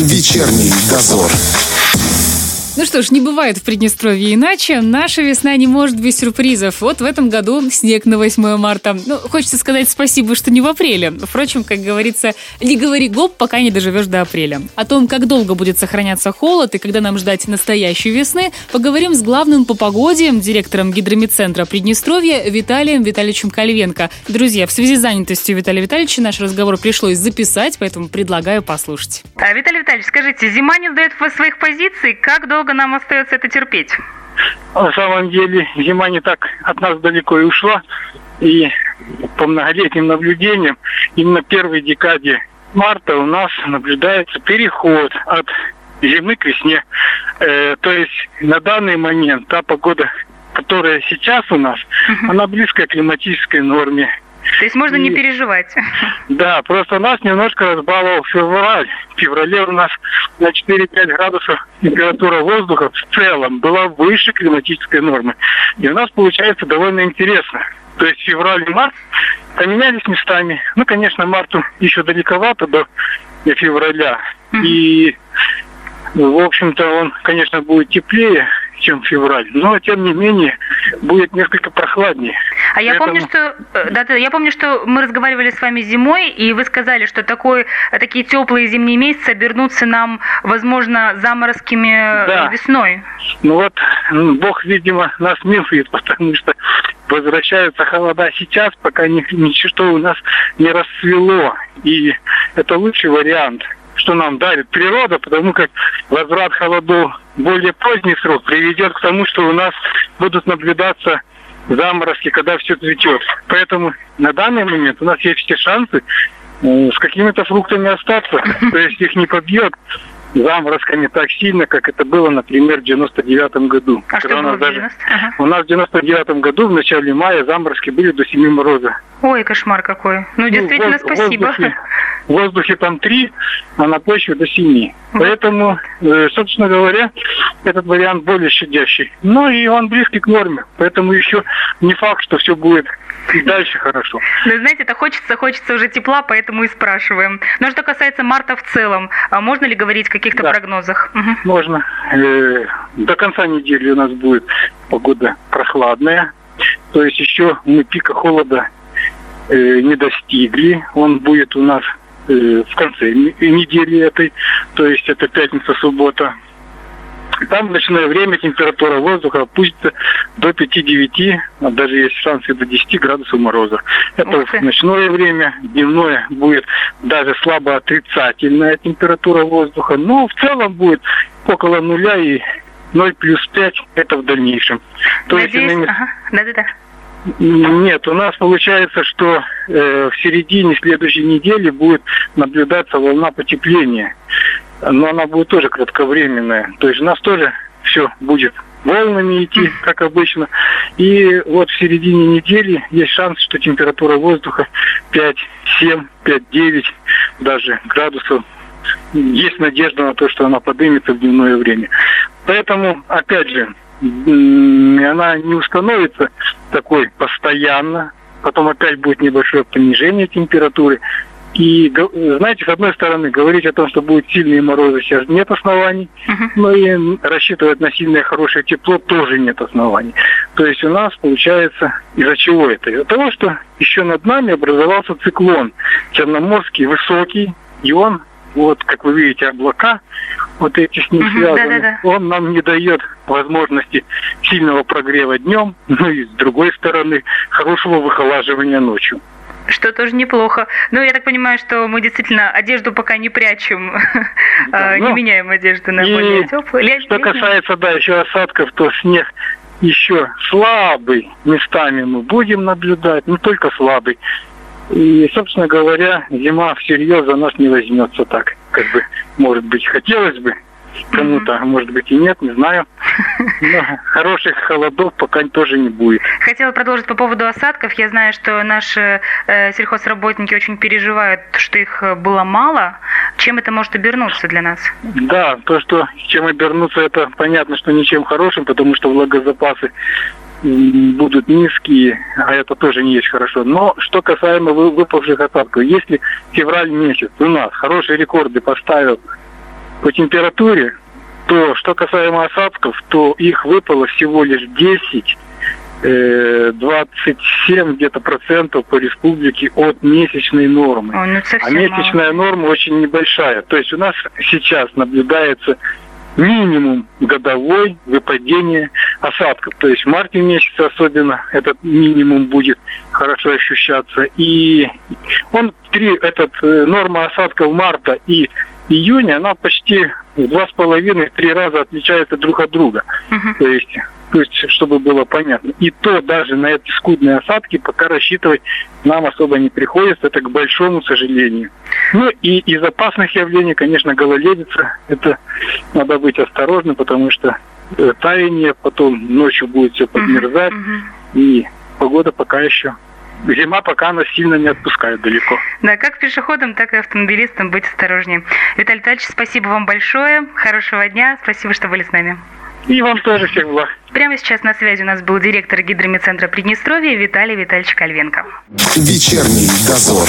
Вечерний дозор. Ну что ж, не бывает в Приднестровье иначе. Наша весна не может без сюрпризов. Вот в этом году снег на 8 марта. Ну, хочется сказать спасибо, что не в апреле. Впрочем, как говорится, не говори гоп, пока не доживешь до апреля. О том, как долго будет сохраняться холод и когда нам ждать настоящей весны, поговорим с главным по погоде, директором гидромедцентра Приднестровья Виталием Витальевичем Кальвенко. Друзья, в связи с занятостью Виталия Витальевича наш разговор пришлось записать, поэтому предлагаю послушать. А, Виталий Витальевич, скажите, зима не сдает своих позиций. Как долго долго нам остается это терпеть? На самом деле зима не так от нас далеко и ушла. И по многолетним наблюдениям именно первой декаде марта у нас наблюдается переход от зимы к весне. Э, то есть на данный момент та погода, которая сейчас у нас, угу. она близкая к климатической норме. То есть можно и, не переживать. Да, просто нас немножко разбаловал февраль. В феврале у нас на 4-5 градусов температура воздуха в целом была выше климатической нормы. И у нас получается довольно интересно. То есть февраль и март поменялись местами. Ну, конечно, марту еще далековато до февраля. И, в общем-то, он, конечно, будет теплее, чем февраль. Но, тем не менее, будет несколько прохладнее. А я помню, что э, да, да, я помню, что мы разговаривали с вами зимой, и вы сказали, что такой, такие теплые зимние месяцы обернутся нам, возможно, заморозкими э, да. весной. Ну вот, Бог, видимо, нас милует, потому что возвращаются холода сейчас, пока ничего у нас не расцвело. И это лучший вариант – что нам дарит природа, потому как возврат холодов в более поздний срок приведет к тому, что у нас будут наблюдаться заморозки, когда все цветет. Поэтому на данный момент у нас есть все шансы э, с какими-то фруктами остаться, то есть их не побьет заморозками так сильно, как это было, например, в 99 году. А что у нас даже ага. у нас в 99 году в начале мая заморозки были до 7 мороза. Ой, кошмар какой. Ну, ну действительно, ну, спасибо. Воздухе, в воздухе там 3, а на почве до 7. Вот. Поэтому, э, собственно говоря, этот вариант более щадящий. Ну и он близкий к норме. Поэтому еще не факт, что все будет и дальше хорошо. Ну, знаете, это хочется, хочется уже тепла, поэтому и спрашиваем. Но что касается марта в целом, а можно ли говорить о каких-то да. прогнозах? Угу. Можно. Э, до конца недели у нас будет погода прохладная. То есть еще мы пика холода э, не достигли. Он будет у нас э, в конце недели этой. То есть это пятница, суббота. Там в ночное время температура воздуха опустится до 5-9, а даже есть шансы до 10 градусов мороза. Это в ночное время, дневное будет даже слабо отрицательная температура воздуха, но в целом будет около нуля и 0 плюс 5 это в дальнейшем. То Надеюсь, есть, иными... ага. да-да-да. Нет, у нас получается, что э, в середине следующей недели будет наблюдаться волна потепления но она будет тоже кратковременная. То есть у нас тоже все будет волнами идти, как обычно. И вот в середине недели есть шанс, что температура воздуха 5, 7, 5, 9 даже градусов. Есть надежда на то, что она поднимется в дневное время. Поэтому, опять же, она не установится такой постоянно, потом опять будет небольшое понижение температуры, и, знаете, с одной стороны, говорить о том, что будут сильные морозы, сейчас нет оснований, uh-huh. но и рассчитывать на сильное хорошее тепло тоже нет оснований. То есть у нас получается из-за чего это? Из-за того, что еще над нами образовался циклон черноморский, высокий, и он, вот, как вы видите, облака, вот эти с ним uh-huh, связаны, да-да-да. он нам не дает возможности сильного прогрева днем, ну и с другой стороны, хорошего выхолаживания ночью что тоже неплохо. Ну, я так понимаю, что мы действительно одежду пока не прячем, да, а, ну, не меняем одежду на более теплую. Что касается, да, еще осадков, то снег еще слабый местами мы будем наблюдать, не только слабый. И, собственно говоря, зима всерьез за нас не возьмется так, как бы, может быть, хотелось бы кому-то, mm-hmm. может быть и нет, не знаю. Но хороших холодов пока тоже не будет. Хотела продолжить по поводу осадков. Я знаю, что наши э, сельхозработники очень переживают, что их э, было мало. Чем это может обернуться для нас? Да, то, что чем обернуться, это понятно, что ничем хорошим, потому что влагозапасы будут низкие, а это тоже не есть хорошо. Но что касаемо выпавших осадков, если февраль месяц у нас хорошие рекорды поставил по температуре, то что касаемо осадков, то их выпало всего лишь 10 27 где-то процентов по республике от месячной нормы. О, ну, а месячная мало. норма очень небольшая. То есть у нас сейчас наблюдается минимум годовой выпадение осадков. То есть в марте месяце особенно этот минимум будет хорошо ощущаться. И он три, этот э, норма осадков марта и июня, она почти в два с половиной, три раза отличается друг от друга. Мгм. То есть, то есть, чтобы было понятно. И то даже на эти скудные осадки пока рассчитывать нам особо не приходится, это к большому сожалению. Ну и из опасных явлений, конечно, гололедица. Это надо быть осторожным, потому что э, таяние, потом ночью будет все подмерзать, Мгм. и погода пока еще Зима пока нас сильно не отпускает далеко. Да, как пешеходам, так и автомобилистам быть осторожнее. Виталий Витальевич, спасибо вам большое. Хорошего дня. Спасибо, что были с нами. И вам тоже всех благ. Прямо сейчас на связи у нас был директор гидромедцентра Приднестровья Виталий Витальевич Кальвенко. Вечерний дозор.